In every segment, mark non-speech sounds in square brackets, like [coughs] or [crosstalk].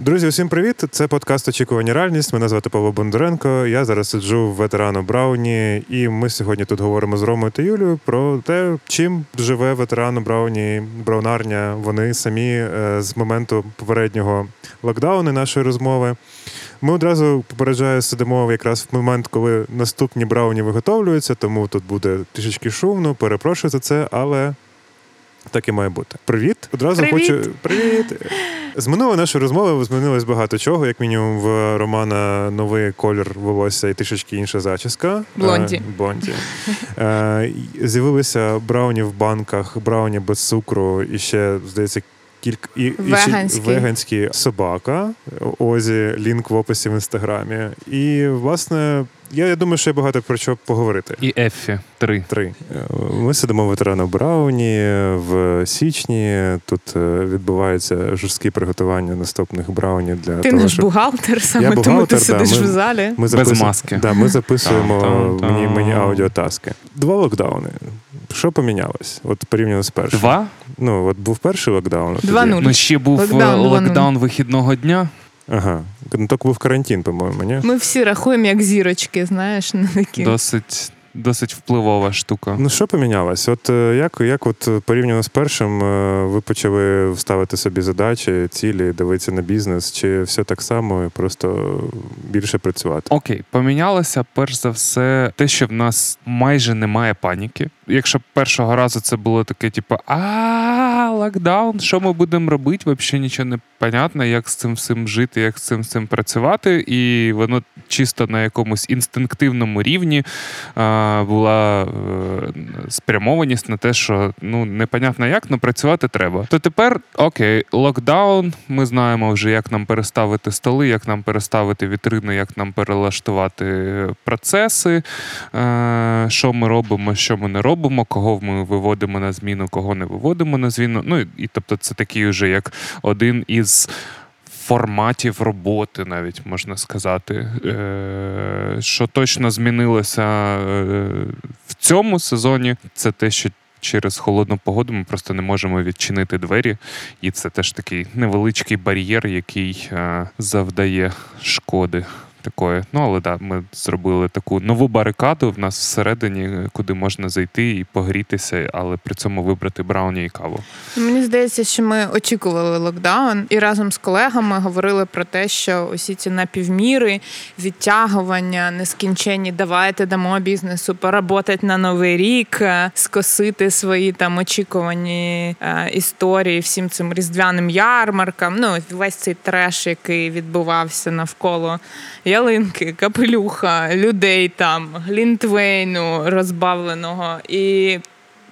Друзі, усім привіт! Це подкаст Очікування реальність. Мене звати Павло Бондаренко. Я зараз сиджу в ветерану Брауні, і ми сьогодні тут говоримо з Ромою та Юлією про те, чим живе ветерану Брауні, Браунарня. Вони самі е, з моменту попереднього локдауну нашої розмови. Ми одразу попереджаю, сидимо якраз в момент, коли наступні брауні виготовлюються, тому тут буде трішечки шумно. Перепрошую за це, але так і має бути. Привіт! Одразу Привіт. хочу. Привіт! З минулої нашої розмови змінилось багато чого. Як мінімум, в Романа новий колір волосся і трішечки інша зачіска. Блонді. Е, блонді. Е, З'явилися брауні в банках, брауні без цукру і ще, здається, кілька і, і ще Веганський. веганський собака. Озі, лінк в описі в інстаграмі. І, власне, я, я думаю, що є багато про що поговорити. І Еффі 3. Три. Е, Ми сидимо в ветерану Брауні в січні. Тут е, відбуваються жорсткі приготування наступних брауні для Ти того, наш щоб бухгалтер, саме Я тому бухгалтер, ти да, сидиш ми- в залі. ми Без маски. Да, ми записуємо мені, мені аудіотаски. Два локдауни. Що помінялось? От порівняно з першим. Два? Ну, от був перший локдаун. Два нуль. Ну ще був Локдаун, е, локдаун. локдаун вихідного дня. Ага. Ну, так був карантин, по-моєму, ні? Ми всі рахуємо як зірочки, знаєш, на такі. Досить, досить впливова штука. Ну, що помінялось? От е, як, як от е, порівняно з першим, е, ви почали ставити собі задачі, цілі, дивитися на бізнес, чи все так само, і просто більше працювати? Окей, помінялося перш за все те, що в нас майже немає паніки. Якщо першого разу це було таке, типу, а локдаун, що ми будемо робити? Взагалі нічого не понятно, як з цим всім жити, як з цим всім працювати. І воно чисто на якомусь інстинктивному рівні а, була е, спрямованість на те, що ну непонятно як, але працювати треба. То тепер окей, локдаун. Ми знаємо вже, як нам переставити столи, як нам переставити вітрини, як нам перелаштувати процеси, е, що ми робимо, що ми не робимо, кого ми виводимо на зміну, кого не виводимо на зміну. Ну і тобто, це такий вже як один із. Форматів роботи, навіть можна сказати, Е, що точно змінилося е, в цьому сезоні, це те, що через холодну погоду ми просто не можемо відчинити двері, і це теж такий невеличкий бар'єр, який е, завдає шкоди. Такої, ну але да, ми зробили таку нову барикаду в нас всередині, куди можна зайти і погрітися, але при цьому вибрати брауні і каву. Мені здається, що ми очікували локдаун і разом з колегами говорили про те, що усі ці напівміри, відтягування, нескінченні, давайте дамо бізнесу поработати на новий рік, е, скосити свої там очікувані е, історії всім цим різдвяним ярмаркам. Ну, весь цей треш, який відбувався навколо ялинки, капелюха, людей там, глінтвейну розбавленого. І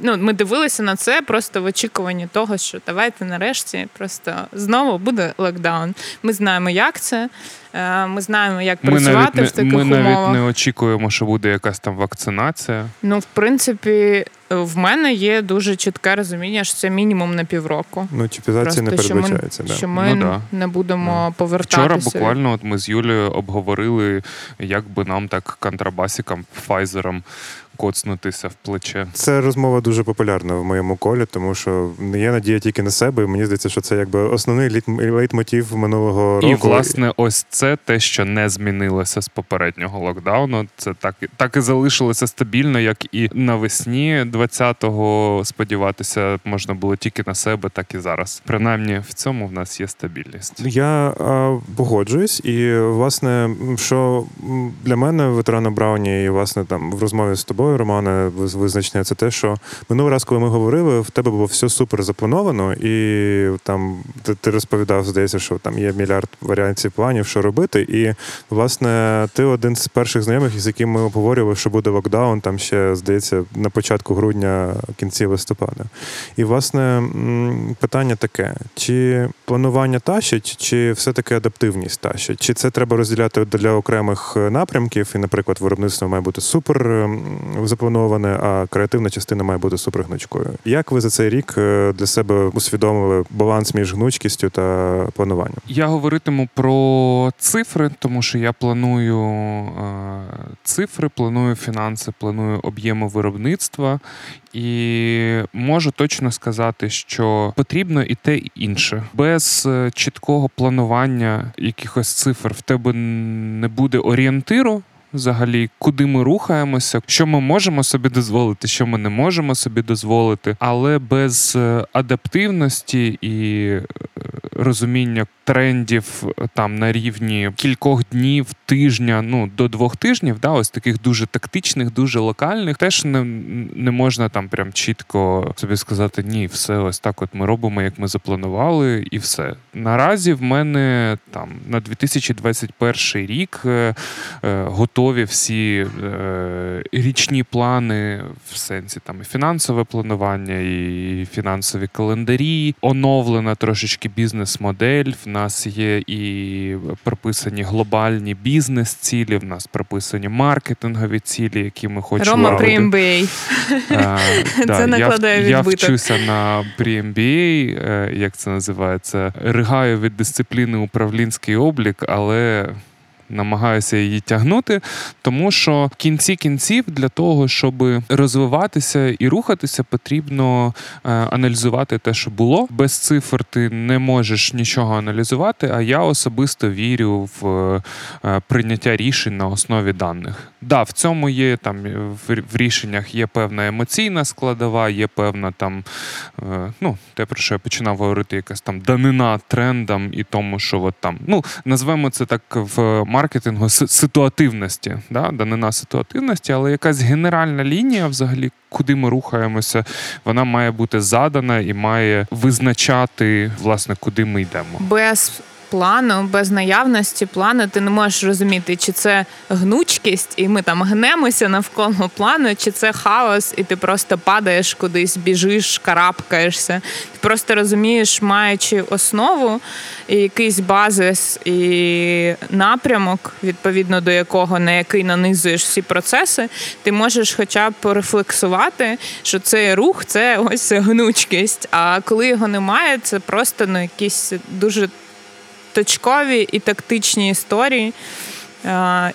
ну, ми дивилися на це просто в очікуванні того, що давайте нарешті просто знову буде локдаун. Ми знаємо, як це. Е, Ми знаємо, як Ми працювати навіть, не, в таких ми умовах. навіть не очікуємо, що буде якась там вакцинація. Ну, в принципі, в мене є дуже чітке розуміння, що це мінімум на півроку. Ну, чіпізація не Просто, що ми- передбачається. Да. Що ми Ну, да. не будемо повертатися. Вчора буквально от ми з Юлією обговорили, як би нам так контрабасикам, файзером коцнутися в плече. Це розмова дуже популярна в моєму колі, тому що є надія тільки на себе. І мені здається, що це якби основний лейтмотив минулого року. І власне, ось це те, що не змінилося з попереднього локдауну. Це так, так і залишилося стабільно, як і навесні 20-го сподіватися можна було тільки на себе, так і зараз. Принаймні в цьому в нас є стабільність. Я а, погоджуюсь, і власне, що для мене ветерана Брауні, і власне там в розмові з тобою, Романе, виз- визначне це те, що минулий раз, коли ми говорили, в тебе було все супер заплановано, і там ти, ти розповідав, здається, що там є мільярд варіантів планів, що робити. І власне, ти один з перших знайомих, з яким ми обговорювали, що буде локдаун, там ще здається на початку грудня, кінці листопада. І власне питання таке: чи планування тащить, чи все-таки адаптивність тащить? Чи це треба розділяти для окремих е, напрямків? І, наприклад, виробництво має бути супер заплановане, а креативна частина має бути супергнучкою. Як ви за цей рік е, для себе усвідомили баланс між гнучкістю та плануванням? Я говоритиму про цифри, тому що я планую е, цифри, планую фінанси, планую об'єми виробництва, і можу точно сказати, що потрібно і те, і інше. Без е, чіткого планування якихось цифр в тебе не буде орієнтиру. Взагалі, куди ми рухаємося, що ми можемо собі дозволити, що ми не можемо собі дозволити, але без е, адаптивності і е, розуміння трендів е, там на рівні кількох днів, тижня, ну до двох тижнів, да, ось таких дуже тактичних, дуже локальних, теж не, не можна там прям чітко собі сказати, ні, все ось так. От ми робимо, як ми запланували, і все. Наразі в мене там на 2021 рік е, е, готові всі е, річні плани в сенсі там і фінансове планування, і фінансові календарі, оновлена трошечки бізнес-модель. В нас є і прописані глобальні бізнес-цілі, в нас прописані маркетингові цілі, які ми хочемо. Рома при MBA. А, [laughs] Це накладає я, я вчуся на pre-MBA, е, як це називається. Ригаю від дисципліни управлінський облік, але намагаюся її тягнути, тому що в кінці кінців для того, щоб розвиватися і рухатися, потрібно е, аналізувати те, що було. Без цифр ти не можеш нічого аналізувати. А я особисто вірю в е, прийняття рішень на основі даних. Да, в цьому є там в, в рішеннях є певна емоційна складова, є певна там, е, ну те про що я починав говорити, якась там данина трендам і тому, що от там, ну назвемо це так в маркетингу ситуативності, да? данина ситуативності, але якась генеральна лінія, взагалі, куди ми рухаємося, вона має бути задана і має визначати, власне, куди ми йдемо. Без плану, без наявності плану, ти не можеш розуміти, чи це гнучкість, і ми там гнемося навколо плану, чи це хаос, і ти просто падаєш кудись, біжиш, карабкаєшся. Ти просто розумієш, маючи основу, і якийсь базис і напрямок, відповідно до якого на який нанизуєш всі процеси, ти можеш хоча б порефлексувати, що цей рух це ось гнучкість. А коли його немає, це просто ну, якісь дуже точкові і тактичні історії,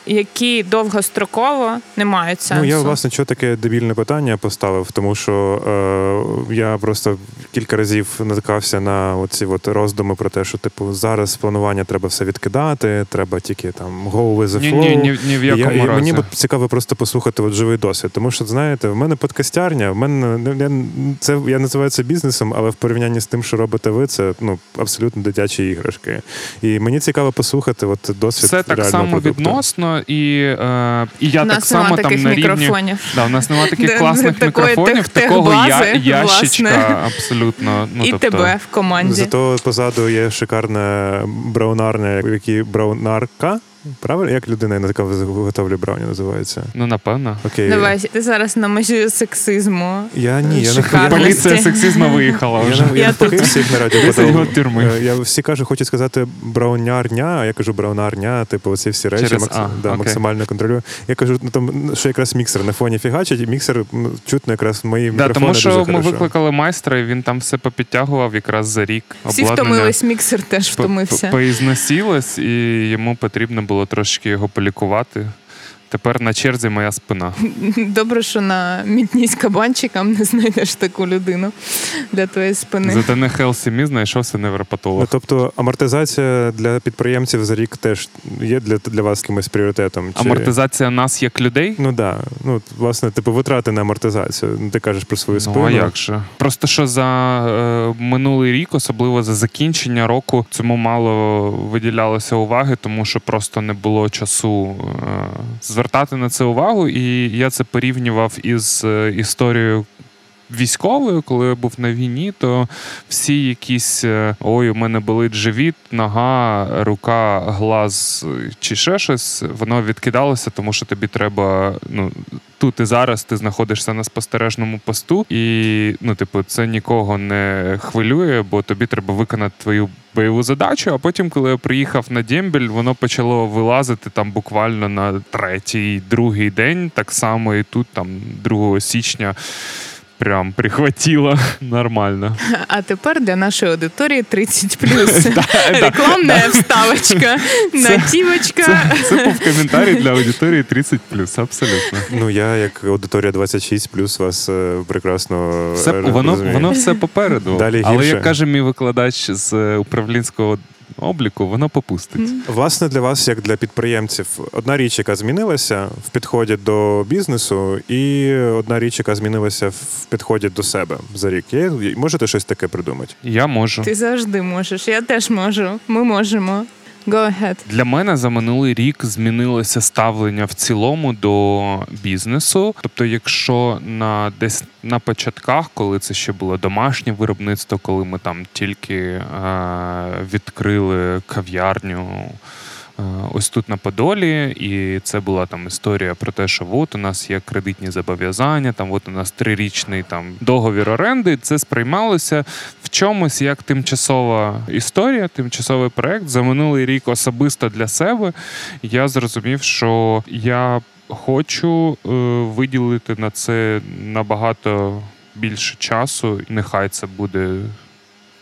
які довгостроково не мають сенсу. Ну, я, власне, що таке дебільне питання поставив, тому що е, я просто кілька разів натикався на оці от роздуми про те, що, типу, зараз планування треба все відкидати, треба тільки там go with the Ні, flow. ні, ні, ні в якому я, разі. мені б цікаво просто послухати от живий досвід. Тому що, знаєте, в мене подкастярня, в мене ну, я, це я називаю це бізнесом, але в порівнянні з тим, що робите ви, це ну абсолютно дитячі іграшки. І мені цікаво послухати от досвід. Все так реального само продукту. Відносно, і, е, і я У так нас само нема там таких на рівні. мікрофонів. Да, у нас немає таких [laughs] класних мікрофонів, такого я, ящичка абсолютно. Ну, і тобто, тебе в команді. Зато позаду є шикарна браунарня, в якій браунарка. Правильно? Як людина, яка виготовлює брауні, називається? Ну, напевно. Окей. Давай, ти зараз на межі сексизму. Я ні, я не Поліція сексизму виїхала я, вже. я, я, Я навпаки всіх на радіо 10 подав. Я всі кажу, хочу сказати браунярня, а я кажу браунарня, типу, оці всі речі Через макс- А, да, окей. максимально контролюю. Я кажу, ну там що якраз міксер на фоні фігачить, і міксер ну, чутно якраз мої Да, мікрофони тому що дуже ми хорошо. викликали майстра, і він там все попідтягував якраз за рік. Всі втомились, міксер теж П- п- втомився. Поізносілось, і йому потрібно було трошки його полікувати. Тепер на черзі моя спина. Добре, що на мітні з кабанчиком не знайдеш таку людину для твоєї спини. Зате на Helsi Me знайшовся Ну, невропатолог. тобто амортизація для підприємців за рік теж є для, для вас якимось пріоритетом? Чи... Амортизація нас як людей. Ну так. Да. Ну, власне, типу, витрати на амортизацію. Ну, Ти кажеш про свою спину. Ну, а як же? Просто що за е, минулий рік, особливо за закінчення року, цьому мало виділялося уваги, тому що просто не було часу е, звертати на це увагу. І я це порівнював із е, історією військовою, коли я був на війні, то всі якісь е, ой, у мене болить живіт, нога, рука, глаз чи ще щось, воно відкидалося, тому що тобі треба ну. Тут і зараз ти знаходишся на спостережному посту, і ну, типу, це нікого не хвилює, бо тобі треба виконати твою бойову задачу. А потім, коли я приїхав на Дембель, воно почало вилазити там буквально на третій, другий день. Так само і тут, там 2 січня. Прям прихватило [laughs] нормально. А тепер для нашої аудиторії 30 [laughs] Рекламна вставочка, натівочка. Це, це був коментарі для аудиторії 30 абсолютно. Ну я як аудиторія 26 плюс вас е, прекрасно Все, е, воно, воно все попереду. Але як каже мій викладач з е, управлінського обліку, воно попустить. Власне, для вас, як для підприємців, одна річ, яка змінилася в підході до бізнесу, і одна річ, яка змінилася в підході до себе за рік. Є? Можете щось таке придумати? Я можу. Ти завжди можеш. Я теж можу. Ми можемо. Go ahead. Для мене за минулий рік змінилося ставлення в цілому до бізнесу. Тобто, якщо на десь на початках, коли це ще було домашнє виробництво, коли ми там тільки е, відкрили кав'ярню. Е, Ось тут на Подолі, і це була там історія про те, що от у нас є кредитні зобов'язання, там от у нас трирічний там договір оренди. Це сприймалося в чомусь як тимчасова історія, тимчасовий проект. За минулий рік особисто для себе я зрозумів, що я хочу е, виділити на це набагато більше часу. Нехай це буде.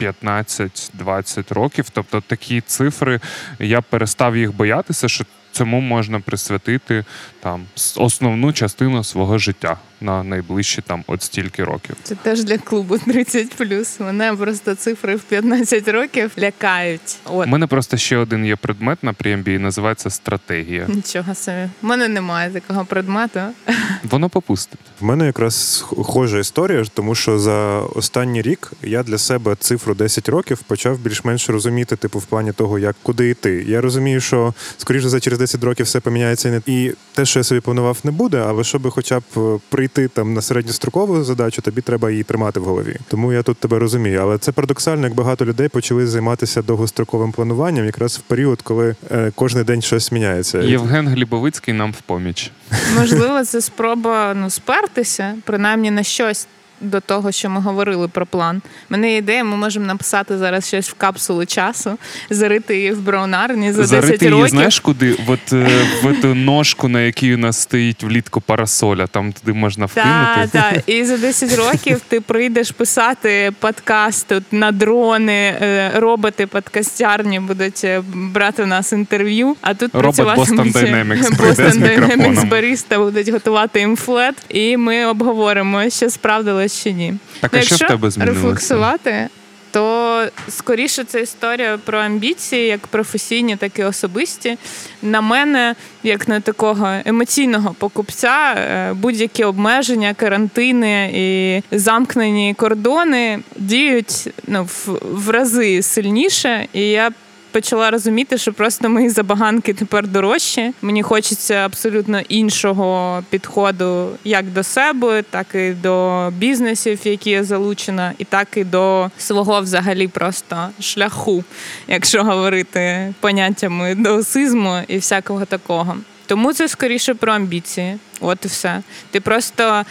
15-20 років, тобто такі цифри, я перестав їх боятися, що цьому можна присвятити там основну частину свого життя на найближчі там от стільки років. Це теж для клубу 30 Мене просто цифри в 15 років лякають. От. У мене просто ще один є предмет на пріємбі, і називається стратегія. Нічого собі. У мене немає такого предмету. [laughs] Воно попустить. В мене якраз схожа історія, тому що за останній рік я для себе цифру 10 років почав більш-менш розуміти, типу, в плані того, як куди йти. Я розумію, що скоріше за через 10 років все поміняється і не і те, що я собі планував, не буде, але щоб хоча б е, прийти там на середньострокову задачу, тобі треба її тримати в голові. Тому я тут тебе розумію. Але це парадоксально, як багато людей почали займатися довгостроковим плануванням, якраз в період, коли е, кожен день щось міняється. Євген Глібовицький нам в поміч. Можливо, це спроба ну, спертися, принаймні на щось. До того, що ми говорили про план. У Мене є ідея, ми можемо написати зараз щось в капсулу часу, зарити її в браунарні за 10 Зарити її, років. знаєш куди? От е, в [laughs] ту ножку, на якій у нас стоїть влітку парасоля, там туди можна вкинути. так. [laughs] І за 10 років ти прийдеш писати подкаст тут на дрони, е, роботи подкастярні будуть е, брати у нас інтерв'ю. А тут Робот [laughs] Boston Dynamics прийде Boston з Dynamics баріста будуть готувати їм флет, і ми обговоримо, що справдилось чи ні. Так, Ну, а що в тебе змінилося? рефлексувати, то скоріше це історія про амбіції, як професійні, так і особисті. На мене, як на такого емоційного покупця, е, будь-які обмеження, карантини і замкнені кордони діють ну, в, в рази сильніше. І я почала розуміти, що просто мої забаганки тепер дорожчі. Мені хочеться абсолютно іншого підходу як до себе, так і до бізнесів, які я залучена, і так і до свого взагалі просто шляху, якщо говорити поняттями доосизму і всякого такого. Тому це скоріше про амбіції. От і все. Ти просто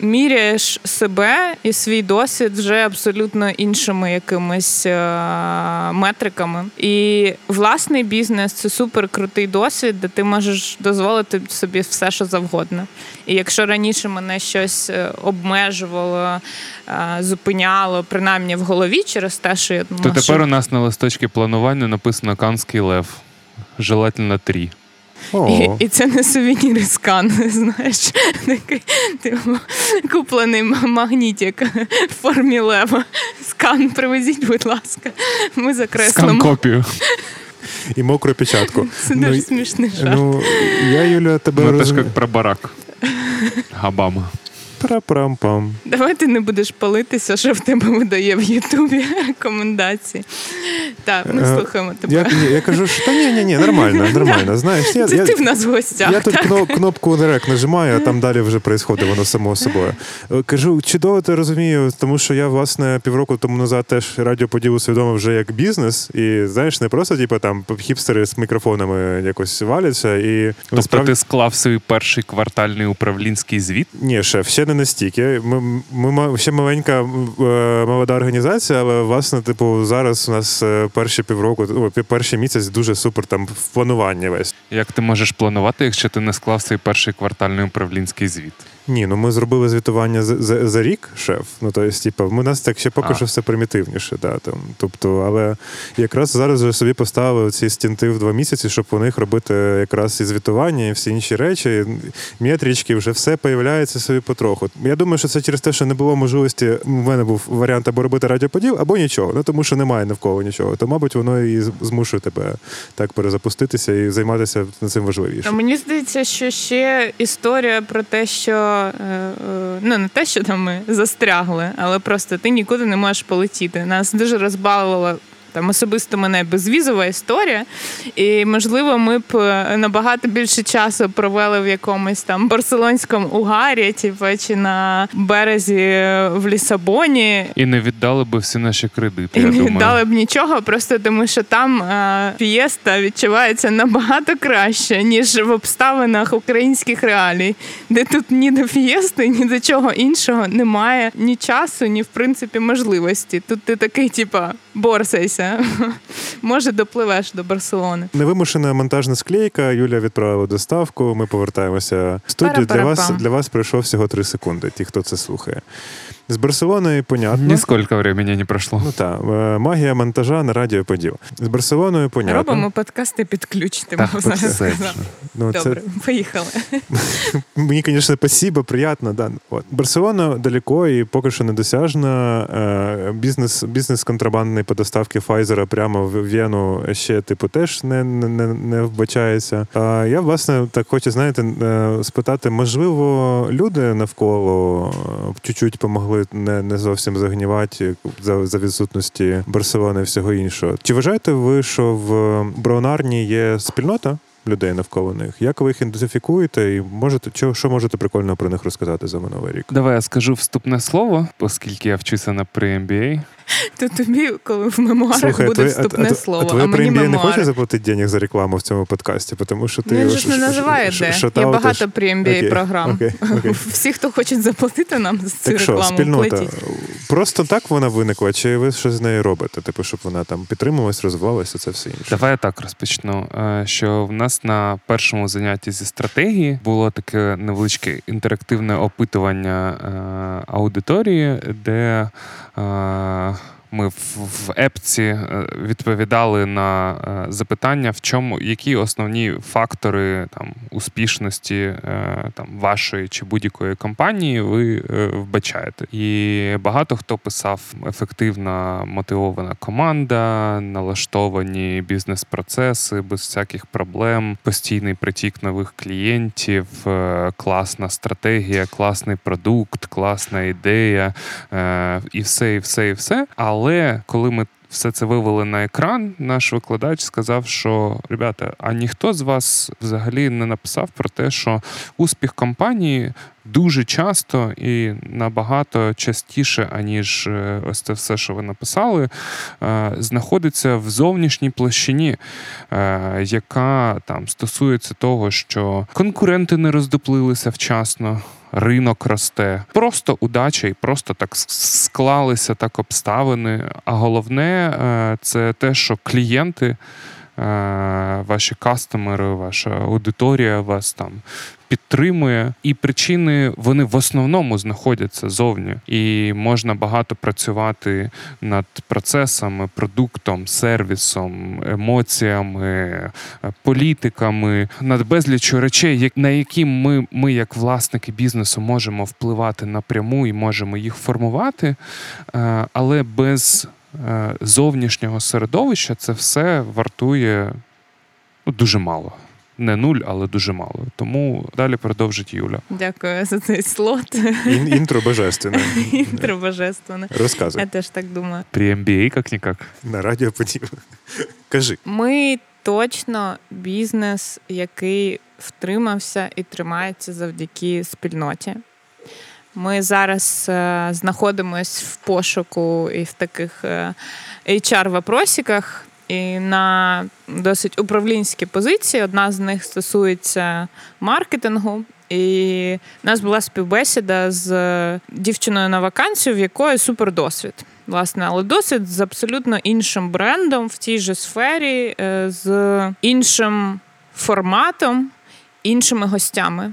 міряєш себе і свій досвід вже абсолютно іншими якимись е- метриками. І власний бізнес це супер крутий досвід, де ти можеш дозволити собі все, що завгодно. І якщо раніше мене щось е, обмежувало, е- зупиняло, принаймні в голові через те, що я То тепер що... у нас на листочці планування написано Канський лев. Желательно три. І, і це не сувенір з Кан, [laughs] знаєш, такий типу, куплений магнітик в формі лева. Скан, привезіть, будь ласка. Ми закреслимо. Скан-копію. і мокру печатку. Це Ну, дуже і- смішний жарт. Ну, я, Юля, тебе Ну, це ж як про барак. Габама. Пара-парам-пам. Давай ти не будеш палитися, що в тебе видає в Ютубі рекомендації. Так, ми Е, слухаємо тебе. Я, ні, я кажу, що та ні, ні, ні, нормально, [laughs] нормально. Знаєш, я, Це я, ти в нас в гостях. я тут так? кно- кнопку директ нажимаю, а там далі вже відбувається воно само собою. Е, Кажу, чудово ти розумію, тому що я, власне, півроку тому назад теж радіоподіл усвідомив вже як бізнес. І знаєш, не просто типу, там хіпстери з мікрофонами якось валяться. І Тобто ти склав свій перший квартальний управлінський звіт. Ні, шеф, ще не настільки. Ми, ми, ще маленька е, молода організація, але власне, типу, зараз у нас е, перші півроку, перший місяць дуже супер там в плануванні весь. Як ти можеш планувати, якщо ти не склав цей перший квартальний управлінський звіт? Ні, ну ми зробили звітування за, за, за рік, шеф. Ну то есть, типу, у нас так ще поки А. що все примітивніше. Да, там. Тобто, але якраз зараз вже собі поставили ці стінти в два місяці, щоб у них робити якраз і звітування, і всі інші речі. Метрички, вже все появляється собі потроху. Я думаю, що це через те, що не було можливості. У мене був варіант або робити радіоподіл, або нічого. Ну тому що немає навколо нічого. То, мабуть, воно і змушує тебе так перезапуститися і займатися цим важливіше. А мені здається, що ще історія про те, що ну не те, що там ми застрягли, але просто ти нікуди не можеш полетіти. Нас дуже розбавила. Там особисто мене безвізова історія, і можливо, ми б е, набагато більше часу провели в якомусь там барселонському угарі, типу, чи на березі е, в Лісабоні, І не віддали би всі наші кредити. і я не думаю. віддали б нічого, просто тому що там е, фієста відчувається набагато краще, ніж в обставинах українських реалій, де тут ні до фієсти, ні до чого іншого немає ні часу, ні в принципі можливості. Тут ти такий, типа, борсайся. [laughs] Може, допливеш до Барселони. Невимушена монтажна склейка. Юля відправила доставку. Ми повертаємося в студію. Для вас для вас пройшов всього три секунди. Ті, хто це слухає. З Барселоною, понятно. Ніскільки времени не пройшло. Ну так, е, магія монтажа на радіо поділ. З Барселоною, понятно. Робимо подкасти під ключ, ти Так, мав зараз все сказати. Ну, Добре, поїхали. [laughs] Мені, звісно, спасибо, приємно. Да. От. Барселона далеко і поки що недосяжна. Е, Бізнес, бізнес контрабандний по доставці Файзера прямо в Вену ще типу теж не, не, не, не вбачається. А я, власне, так хочу, знаєте, е, спитати, можливо, люди навколо чуть-чуть помогли не, не зовсім загнівати за, за відсутності Барселони і всього іншого. Чи вважаєте ви, що в Браунарні є спільнота? людей навколо них. Як ви їх ідентифікуєте, і можете що, що можете прикольно про них розказати за минулий рік? Давай я скажу вступне слово, оскільки я вчуся на при MBA. То тобі, коли в мемуарах Слухай, буде твоє- вступне а, слово, а твоє а мені прем'єр не хоче заплатити денег за рекламу в цьому подкасті, тому що ти Він ж не називає де. ш- Є багато Окей, програм. [laughs] Всі, хто хочуть заплатити нам за цю Так що, рекламу, спільнота платіть. просто так вона виникла, чи ви щось з нею робите? Типу, щоб вона там підтримувалась, розвивалася, це все інше. Давай я так розпочну. Е, Що в нас на першому занятті зі стратегії було таке невеличке інтерактивне опитування е, аудиторії, де е, ми в, епці е, відповідали на е, запитання, в чому які основні фактори там успішності е, там вашої чи будь-якої компанії ви вбачаєте. І багато хто писав ефективна мотивована команда, налаштовані бізнес-процеси без всяких проблем, постійний притік нових клієнтів, класна стратегія, класний продукт, класна ідея, і все, і все, і все. Але коли ми все це вивели на екран, наш викладач сказав, що ребята, а ніхто з вас взагалі не написав про те, що успіх компанії дуже часто і набагато частіше, аніж е, ось це все, що ви написали, е, знаходиться в зовнішній площині, е, яка там стосується того, що конкуренти не роздоплилися вчасно. Ринок росте, просто удача і просто так склалися так обставини. А головне е, це те, що клієнти, ваші кастомери, ваша аудиторія вас там підтримує, і причини вони в основному знаходяться зовні, і можна багато працювати над процесами, продуктом, сервісом, емоціями, е, політиками, над безліччю речей, на які ми, ми, як власники бізнесу, можемо впливати напряму і можемо їх формувати, Е, але без е, зовнішнього середовища це все вартує ну, дуже мало. Не нуль, але дуже мало. Тому далі продовжить Юля. Дякую за цей слот. Ін, інтро божественне. Інтро божественне. Розказуй. Я теж так думаю. При MBA, как-никак. На радіо подібне. Кажи. Ми точно бізнес, який втримався і тримається завдяки спільноті. Ми зараз е, знаходимось в пошуку і в таких е, HR-вопросиках, і на досить управлінські позиції. Одна з них стосується маркетингу. І в нас була співбесіда з дівчиною на вакансію, в якої супердосвід. Власне, але досвід з абсолютно іншим брендом в тій же сфері, е, з іншим форматом, іншими гостями.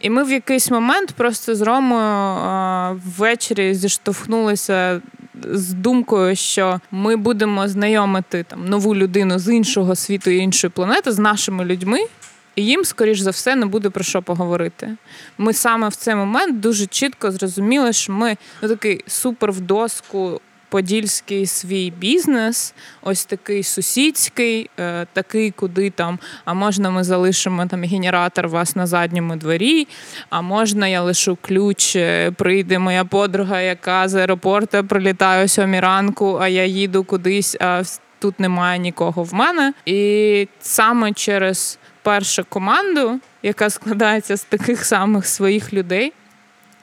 І ми в якийсь момент просто з Ромою ввечері зіштовхнулися з думкою, що ми будемо знайомити там нову людину з іншого світу і іншої планети з нашими людьми. І їм, скоріш за все, не буде про що поговорити. Ми саме в цей момент дуже чітко зрозуміли, що ми ну, такий супер в доску подільський свій бізнес, ось такий сусідський, е, такий, куди там, а можна ми залишимо там генератор вас на задньому дворі, а можна я лишу ключ, е, прийде моя подруга, яка з аеропорту прилітає о сьомій ранку, а я їду кудись, а тут немає нікого в мене. І саме через першу команду, яка складається з таких самих своїх людей.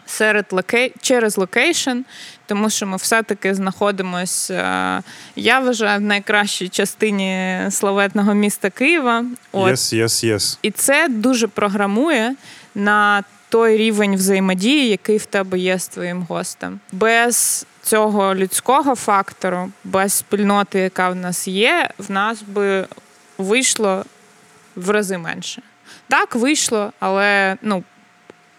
Через loca... через location, тому що ми все-таки знаходимося, я вважаю, в найкращій частині славетного міста Києва. От. Yes, yes, yes. І це дуже програмує на той рівень взаємодії, який в тебе є з твоїм гостем. Без цього людського фактору, без спільноти, яка в нас є, в нас би вийшло в рази менше. Так, вийшло, але ну.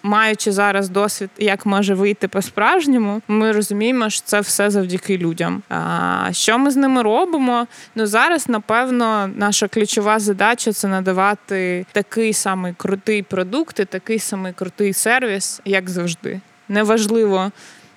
Маючи зараз досвід, як може вийти по-справжньому, ми розуміємо, що це все завдяки людям. А що ми з ними робимо? Ну зараз, напевно, наша ключова задача це надавати такий самий крутий продукт, і такий самий крутий сервіс, як завжди. Неважливо,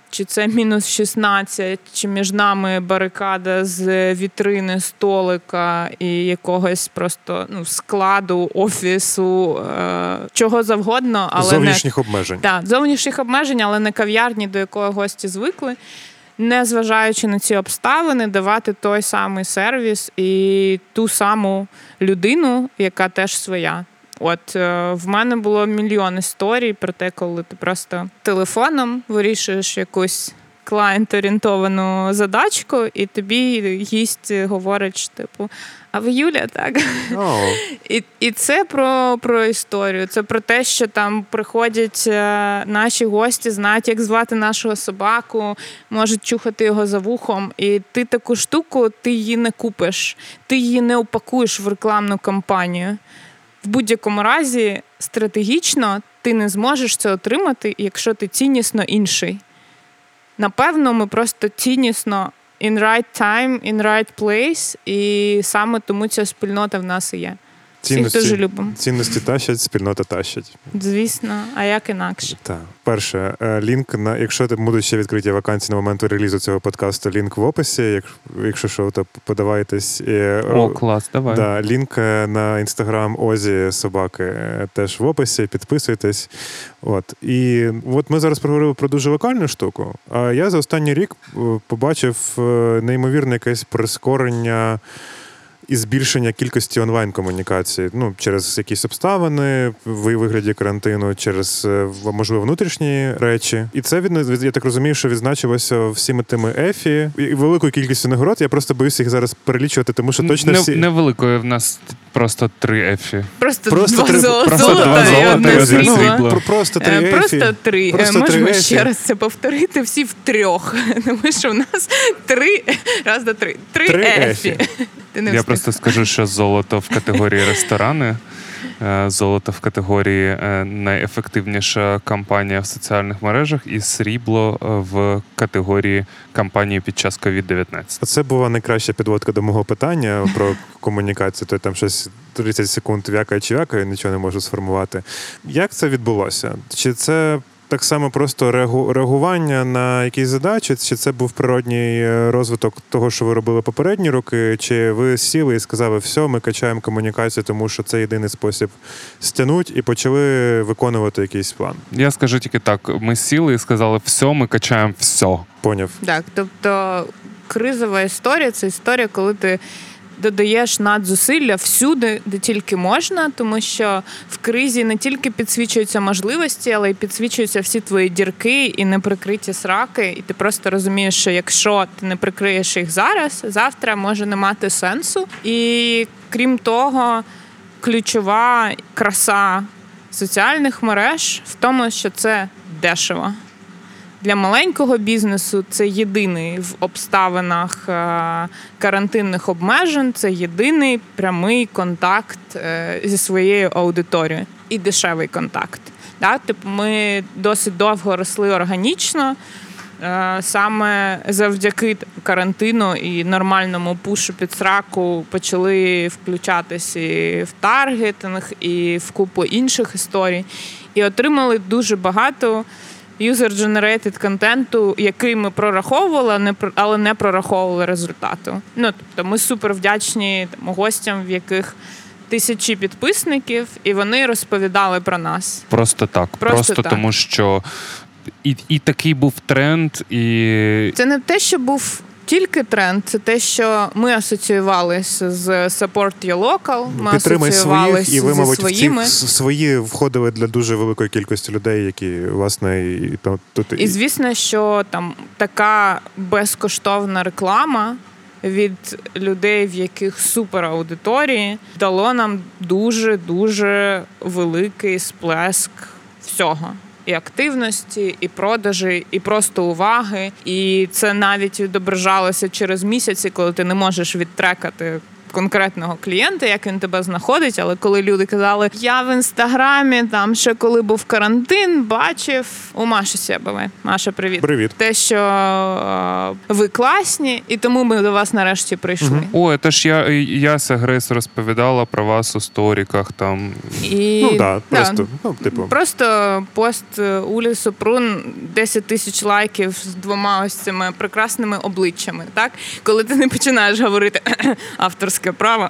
чи це мінус 16, чи між нами барикада з вітрини, столика і якогось просто ну, складу, офісу, е- чого завгодно, але зовнішніх не... обмежень. Так, зовнішніх обмежень, але не кав'ярні, до якої гості звикли. Не зважаючи на ці обставини, давати той самий сервіс і ту саму людину, яка теж своя. От е, в мене було мільйон історій про те, коли ти просто телефоном вирішуєш якусь клієнт-орієнтовану задачку, і тобі гість говорить, типу, а ви Юля, так? Oh. І і це про про історію. Це про те, що там приходять е, наші гості, знають, як звати нашого собаку, можуть чухати його за вухом. І ти таку штуку ти її не купиш, ти її не упакуєш в рекламну кампанію в будь-якому разі стратегічно ти не зможеш це отримати, якщо ти ціннісно інший. Напевно, ми просто ціннісно in right time, in right place, і саме тому ця спільнота в нас і є. Цінності, дуже любимо. Цінності тащать, спільнота тащить. Звісно, а як інакше? Так. Перше, е, лінк на якщо будуть ще відкриті вакансії на момент релізу цього подкасту, лінк в описі. Якщо що, то подавайтесь. О, клас, давай. Да, Лінк е, на інстаграм Озі Собаки е, теж в описі. Підписуйтесь. От і от ми зараз проговорили про дуже локальну штуку. А я за останній рік побачив неймовірне якесь прискорення і збільшення кількості онлайн-комунікації ну, через якісь обставини в вигляді карантину, через е, можливо внутрішні речі. І це від я так розумію, що відзначилося всіми тими ефі і великою кількістю нагород. Я просто боюся їх зараз перелічувати, тому що точно не, всі невеликою в нас. Просто три ефі. Просто, просто два золота, просто два золота і одне срібло. про просто три ефі. Просто три. Просто Можемо три ще раз це повторити всі в трьох. [laughs] Тому що в нас три, раз до три. Три, три ефі. ефі. Ти не Я просто скажу, що золото в категорії ресторани. Е, золото в категорії е, найефективніша кампанія в соціальних мережах, і срібло е, в категорії кампанії під час COVID-19. Це була найкраща підводка до мого питання про [laughs] комунікацію. То там щось 30 секунд вякає чи вякає, нічого не можу сформувати. Як це відбулося? Чи це так само просто реагу- реагування на якісь задачі, чи це був природній е, розвиток того, що ви робили попередні роки, чи ви сіли і сказали, все, ми качаємо комунікацію, тому що це єдиний спосіб стягнути, і почали виконувати якийсь план. Я скажу тільки так: ми сіли і сказали, все, ми качаємо все. Поняв. Так, тобто кризова історія це історія, коли ти додаєш надзусилля всюди, де тільки можна, тому що в кризі не тільки підсвічуються можливості, але й підсвічуються всі твої дірки і неприкриті сраки. І ти просто розумієш, що якщо ти не прикриєш їх зараз, завтра може не мати сенсу. І крім того, ключова краса соціальних мереж в тому, що це дешево. Для маленького бізнесу це єдиний в обставинах е, карантинних обмежень, це єдиний прямий контакт е, зі своєю аудиторією і дешевий контакт. Типу, ми досить довго росли органічно. Е, Саме завдяки карантину і нормальному пушу під сраку почали включатись і в таргетинг, і в купу інших історій, і отримали дуже багато user-generated контенту, який ми прораховували, але не прораховували результату. Ну тобто, ми супер вдячні там, гостям, в яких тисячі підписників, і вони розповідали про нас. Просто так. Просто Просто, так. тому, що і, і такий був тренд, і Це не те, що був. Тільки тренд, це те, що ми асоціювалися з Support Your Local, ми Підтримай своїх, і ви, мабуть, в ці своїми. свої входили для дуже великої кількості людей, які власне і то- тут І звісно, що там така безкоштовна реклама від людей, в яких супер аудиторії, дало нам дуже дуже великий сплеск всього. І активності, і продажі, і просто уваги. І це навіть відображалося через місяці, коли ти не можеш відтрекати конкретного клієнта, як він тебе знаходить. Але коли люди казали, я в інстаграмі, там ще коли був карантин, бачив у Маші Сєбової. Маша, привіт. Привіт. Те, що е, ви класні, і тому ми до вас нарешті прийшли. о, це ж я Яся Грейс розповідала про вас у сторіках. Там І, Ну да, да, просто ну, типу. Просто пост е, Улі Супрун 10 тисяч лайків з двома ось цими прекрасними обличчями. Так, коли ти не починаєш говорити [coughs] авторське право.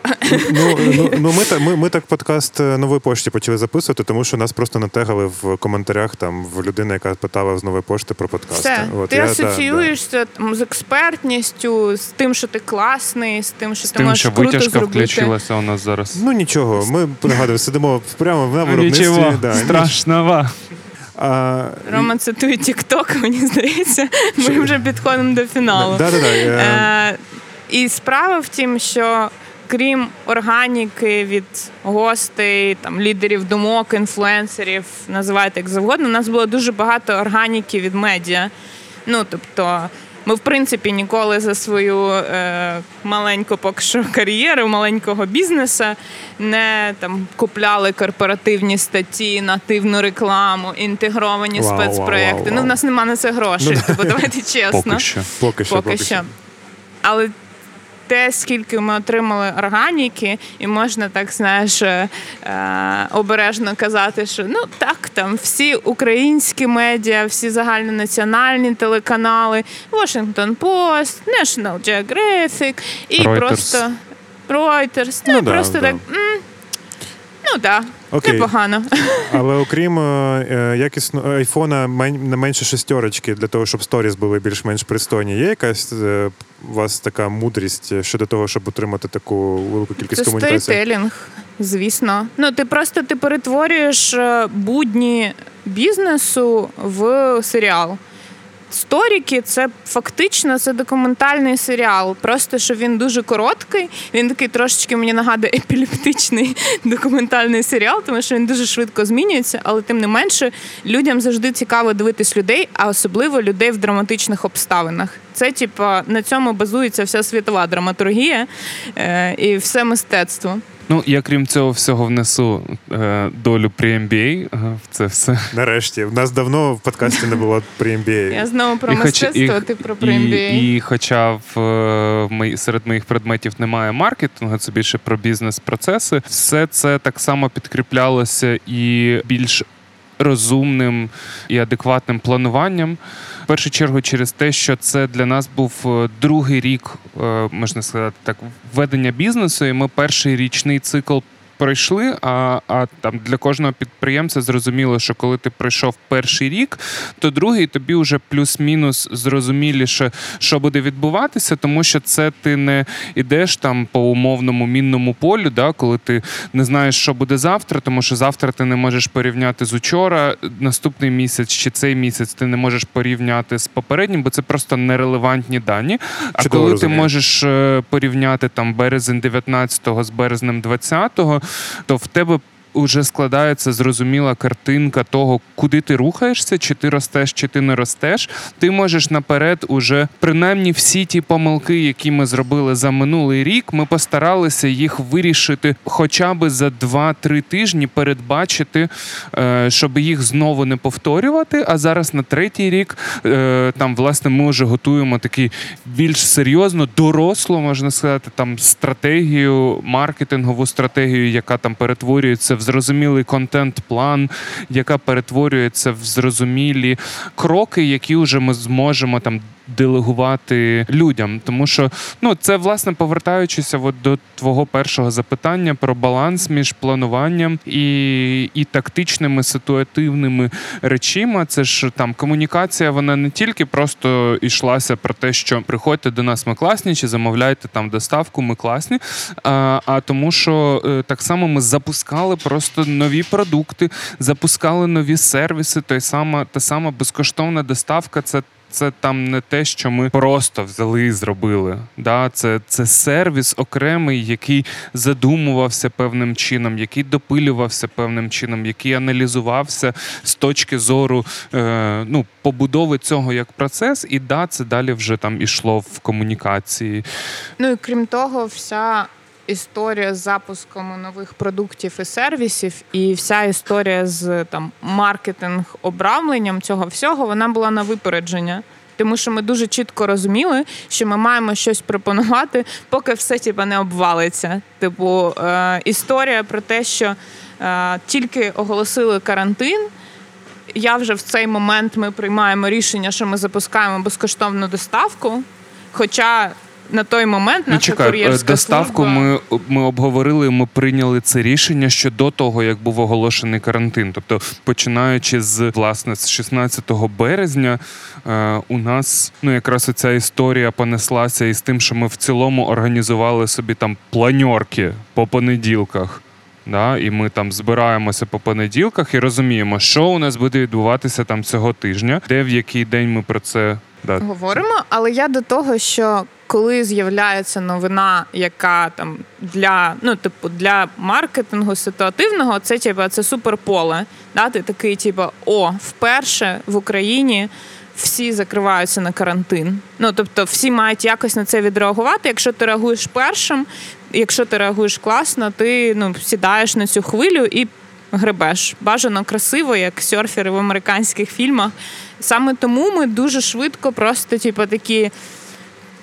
Ну, ну, ну ми, ми, ми так подкаст е, нової пошті почали записувати, тому що нас просто натегали в коментарях там в людини, яка питала з нової пошти про подкаст. Все, От, ти я- да, асоціюєшся з експертністю, з тим, що ти класний, з тим, що з ти тим, можеш що круто витяжка зробити. включилася у нас зараз. Ну нічого, ми пригадую, сидимо прямо на виробництві. Нічого да, страшного. А, Рома цитує TikTok, мені здається. Ми вже підходимо до фіналу. Да, да, да, е, Е, і справа в тім, що крім органіки від гостей, там лідерів думок, інфлюенсерів, називайте як завгодно, у нас було дуже багато органіки від медіа. Ну тобто. Ми, в принципі, ніколи за свою е, маленьку поки що кар'єру маленького бізнесу не там купляли корпоративні статті, нативну рекламу, інтегровані Вау, вау, спецпроекти. вау, Ну, в нас нема на це грошей. Ну, Тобто, давайте [laughs] чесно. Поки що. поки що, Поки що. Але те, скільки ми отримали органіки, і можна так знаєш е, е, обережно казати, що ну так, там всі українські медіа, всі загальнонаціональні телеканали, Washington Post, National Geographic і Reuters. просто Reuters. Ну, Ну да, просто да. так. Ну так, Окей. непогано. [laughs] Але окрім е, е, якісного айфона мен- не менше шестерочки для того, щоб сторіс були більш-менш пристойні. Є якась е, у вас така мудрість щодо того, щоб отримати таку велику кількість Це комунікацій? сторітелінг, звісно. Ну, ти просто ти перетворюєш е, будні бізнесу в серіал. Сторіки це фактично це документальний серіал. Просто що він дуже короткий. Він такий трошечки мені нагадує епілептичний [laughs] документальний серіал, тому що він дуже швидко змінюється, але тим не менше людям завжди цікаво дивитись людей, а особливо людей в драматичних обставинах. Це, типа, на цьому базується вся світова драматургія е, і все мистецтво. Ну, я крім цього всього внесу е, долю при MBA е, в це все. Нарешті, в нас давно в подкасті не було при MBA. [laughs] Я знову про І хоч- мистецтво, і- ти про І, MBA. і хоча в е, серед моїх предметів немає маркетингу, це більше про бізнес-процеси, все це так само підкріплялося і більш розумним і адекватним плануванням. Першу чергу, через те, що це для нас був е, другий рік, е, можна сказати, так, введення бізнесу, і ми перший річний цикл пройшли. А а там для кожного підприємця зрозуміло, що коли ти пройшов перший рік, то другий тобі вже плюс-мінус зрозуміліше, що буде відбуватися, тому що це ти не йдеш там по умовному мінному полю, да, коли ти не знаєш, що буде завтра, тому що завтра ти не можеш порівняти з учора, наступний місяць чи цей місяць ти не можеш порівняти з попереднім, бо це просто нерелевантні дані. А Чудово коли розумію. ти можеш е, порівняти там березень 19-го з березнем 20-го, то в тебе вже складається зрозуміла картинка того, куди ти рухаєшся, чи ти ростеш, чи ти не ростеш. Ти можеш наперед уже принаймні всі ті помилки, які ми зробили за минулий рік, ми постаралися їх вирішити хоча б за 2-3 тижні, передбачити, е, щоб їх знову не повторювати. А зараз на третій рік е, там власне ми вже готуємо такий більш серйозно, дорослу, можна сказати, там стратегію, маркетингову стратегію, яка там перетворюється в зрозумілий контент-план, яка перетворюється в зрозумілі кроки, які вже ми зможемо там. Делегувати людям, тому що ну це власне повертаючися от до твого першого запитання про баланс між плануванням і, і тактичними ситуативними речима. Це ж там комунікація, вона не тільки просто йшлася про те, що приходьте до нас, ми класні, чи замовляйте там доставку, ми класні. А, а тому, що е, так само ми запускали просто нові продукти, запускали нові сервіси. Той сама та сама безкоштовна доставка. Це це там не те, що ми просто взяли і зробили. Да? Це, це сервіс окремий, який задумувався певним чином, який допилювався певним чином, який аналізувався з точки зору е, ну, побудови цього як процес, і да, це далі вже там ішло в комунікації. Ну і крім того, вся історія з запуском нових продуктів і сервісів, і вся історія з там маркетинг обрамленням цього всього, вона була на випередження. Тому що ми дуже чітко розуміли, що ми маємо щось пропонувати, поки все типу, не обвалиться. Типу, е, історія про те, що е, тільки оголосили карантин. Я вже в цей момент ми приймаємо рішення, що ми запускаємо безкоштовну доставку. Хоча на той момент Ну, наша чекай, е, кур'єрська доставку служба... ми, ми обговорили, ми прийняли це рішення ще до того, як був оголошений карантин. Тобто, починаючи з власне з 16 березня, е, у нас ну якраз ця історія понеслася із тим, що ми в цілому організували собі там планьорки по понеділках. Да, і ми там збираємося по понеділках і розуміємо, що у нас буде відбуватися там цього тижня, де в який день ми про це да, говоримо. Але я до того, що коли з'являється новина, яка там для ну, типу, для маркетингу ситуативного, це типу, це суперполе. Да? Ти такий, типу, о, вперше в Україні. Всі закриваються на карантин. Ну тобто, всі мають якось на це відреагувати. Якщо ти реагуєш першим, якщо ти реагуєш класно, ти ну сідаєш на цю хвилю і гребеш. Бажано красиво, як серфери в американських фільмах. Саме тому ми дуже швидко, просто типу, такі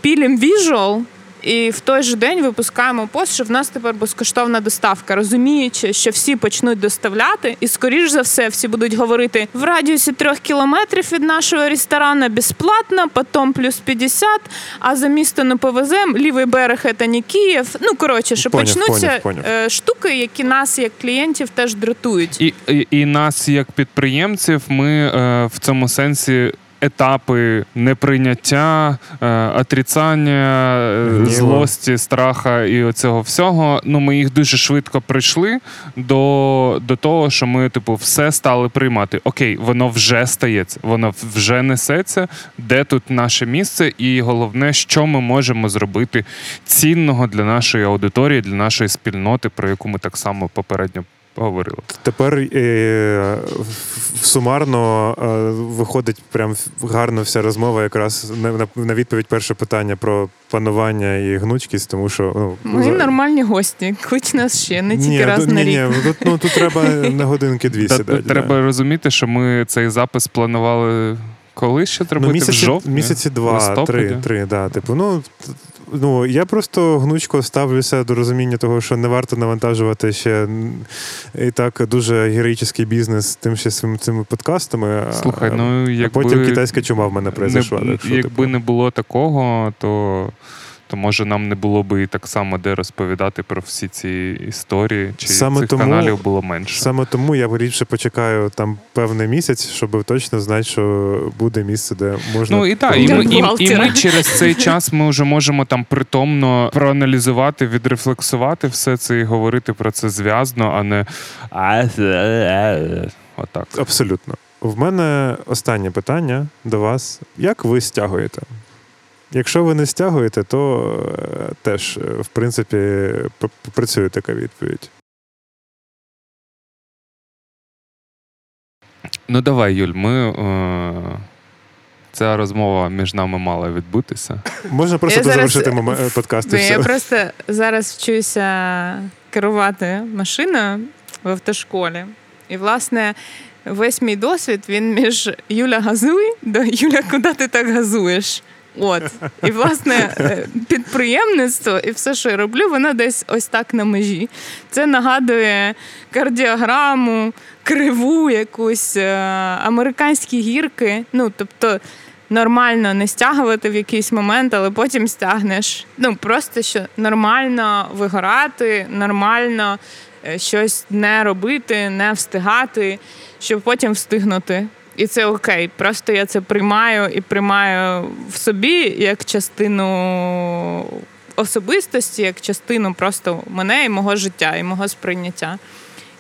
пілім віжуал. І в той же день випускаємо пост, що в нас тепер безкоштовна доставка, розуміючи, що всі почнуть доставляти, і скоріш за все всі будуть говорити в радіусі трьох кілометрів від нашого ресторану безплатно, потім плюс 50, а за місто не повеземо, лівий берег це не Київ. Ну коротше, що Поняв, почнуться поняв, поняв. е, штуки, які нас як клієнтів теж дратують. І, і, і нас, як підприємців, ми е, в цьому сенсі. Етапи неприйняття, е, отрицання, е, злості, страха і оцього всього. Ну, ми їх дуже швидко прийшли до, до того, що ми, типу, все стали приймати. Окей, воно вже стається, воно вже несеться. Де тут наше місце? І головне, що ми можемо зробити цінного для нашої аудиторії, для нашої спільноти, про яку ми так само попередньо говорили. Тепер е, сумарно е, виходить прям гарно вся розмова якраз на, на, на відповідь перше питання про планування і гнучкість, тому що ну, Ми за- нормальні гості. Клич нас ще, не тільки ні, раз тут, на рік. ні, тут, ну, тут треба [laughs] на годинки дві сідати. треба да. розуміти, що ми цей запис планували коли ще треба Ну, бути в місяці, жовтні? місяці два-три. три, да. Типу, ну, Ну, я просто гнучко ставлюся до розуміння того, що не варто навантажувати ще і так дуже героїчний бізнес тим ще своїми цими подкастами. Слухай, ну а якби потім китайська чума в мене произошла. не, так що, якби типу, не було такого, то, то може нам не було би і так само де розповідати про всі ці історії, чи Саме цих тому- каналів було менше. Саме тому я рідше почекаю там певний місяць, щоб точно знати, що буде місце, де можна. Ну і так, і ми, і, і ми через цей час ми вже можемо там притомно проаналізувати, відрефлексувати все це і говорити про це зв'язно, а не отак. Абсолютно. В мене останнє питання до вас: як ви стягуєте? Якщо ви не стягуєте, то е, теж, е, в принципі, працює така відповідь. Ну давай, Юль, ми. Е... Ця розмова між нами мала відбутися. Можна просто завершити моме- подкаст і Ні, Я просто зараз вчуся керувати машиною в автошколі. І, власне, весь мій досвід він між Юля газуй до Юля, куди ти так газуєш. От. І, власне, е, підприємництво і все, що я роблю, воно десь ось так на межі. Це нагадує кардіограму, криву якусь е, американські гірки. Ну, тобто, нормально не стягувати в якийсь момент, але потім стягнеш. Ну, просто що нормально вигорати, нормально е, щось не робити, не встигати, щоб потім встигнути. І це окей. Просто я це приймаю і приймаю в собі як частину особистості, як частину просто мене і мого життя, і мого сприйняття.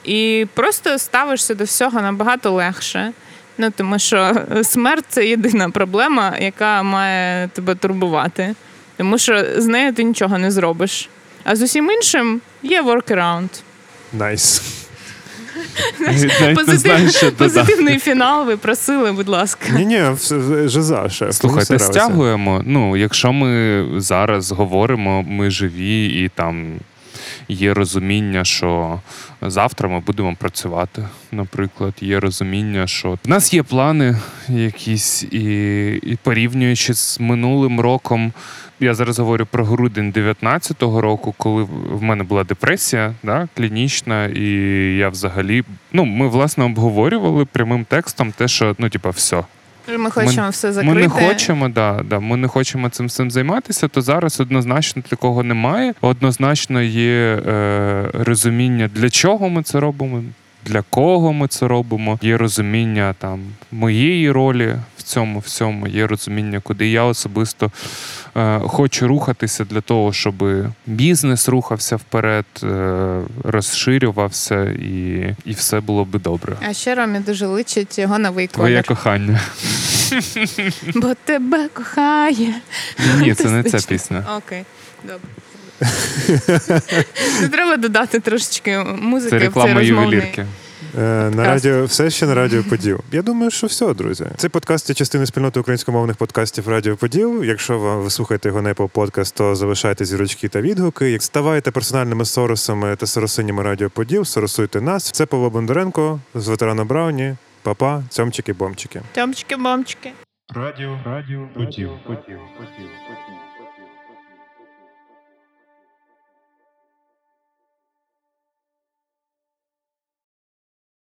І просто ставишся до всього набагато легше. Ну, тому що смерть це єдина проблема, яка має тебе турбувати. Тому що з нею ти нічого не зробиш. А з усім іншим є workaround. Nice. Навіть не Позитив- знаю, що додати. Позитивний фінал ви просили, будь ласка. Ні, ні, жиза ще. Слухайте, стягуємо. Ну, якщо ми зараз говоримо, ми живі і там є розуміння, що завтра ми будемо працювати. Наприклад, є розуміння, що в нас є плани якісь, і, і порівнюючи з минулим роком. Я зараз говорю про грудень 19-го року, коли в мене була депресія, да, клінічна, і я взагалі, ну, ми власне обговорювали прямим текстом те, що ну, типа, все, Ми хочемо все закрити. ми не хочемо, да, да, ми не хочемо цим всім займатися, то зараз однозначно такого немає. Однозначно є е, розуміння, для чого ми це робимо, для кого ми це робимо. Є розуміння там моєї ролі в цьому всьому, є розуміння, куди я особисто е, хочу рухатися для того, щоб бізнес рухався вперед, е, розширювався і, і все було би добре. А ще Ромі дуже личить його новий Твоє колір. кохання. Бо тебе кохає. Ні, це не ця пісня. Окей, добре. [laughs] Не треба додати трошечки музики Це реклама ювелірки. Е, На радіо, все ще на радіо Поділ. Я думаю, що все, друзі. Цей подкаст є частиною спільноти українськомовних подкастів Радіо Поділ. Якщо ви, слухаєте його на Apple Podcast, то залишайте зірочки та відгуки. Як ставайте персональними соросами та соросинями Радіо Поділ, соросуйте нас. Це Павло Бондаренко з ветерана Брауні. Папа, цьомчики, бомчики. Тьомчики-бомчики. Радіо, радіо, поділ, поділ, поділ, поділ.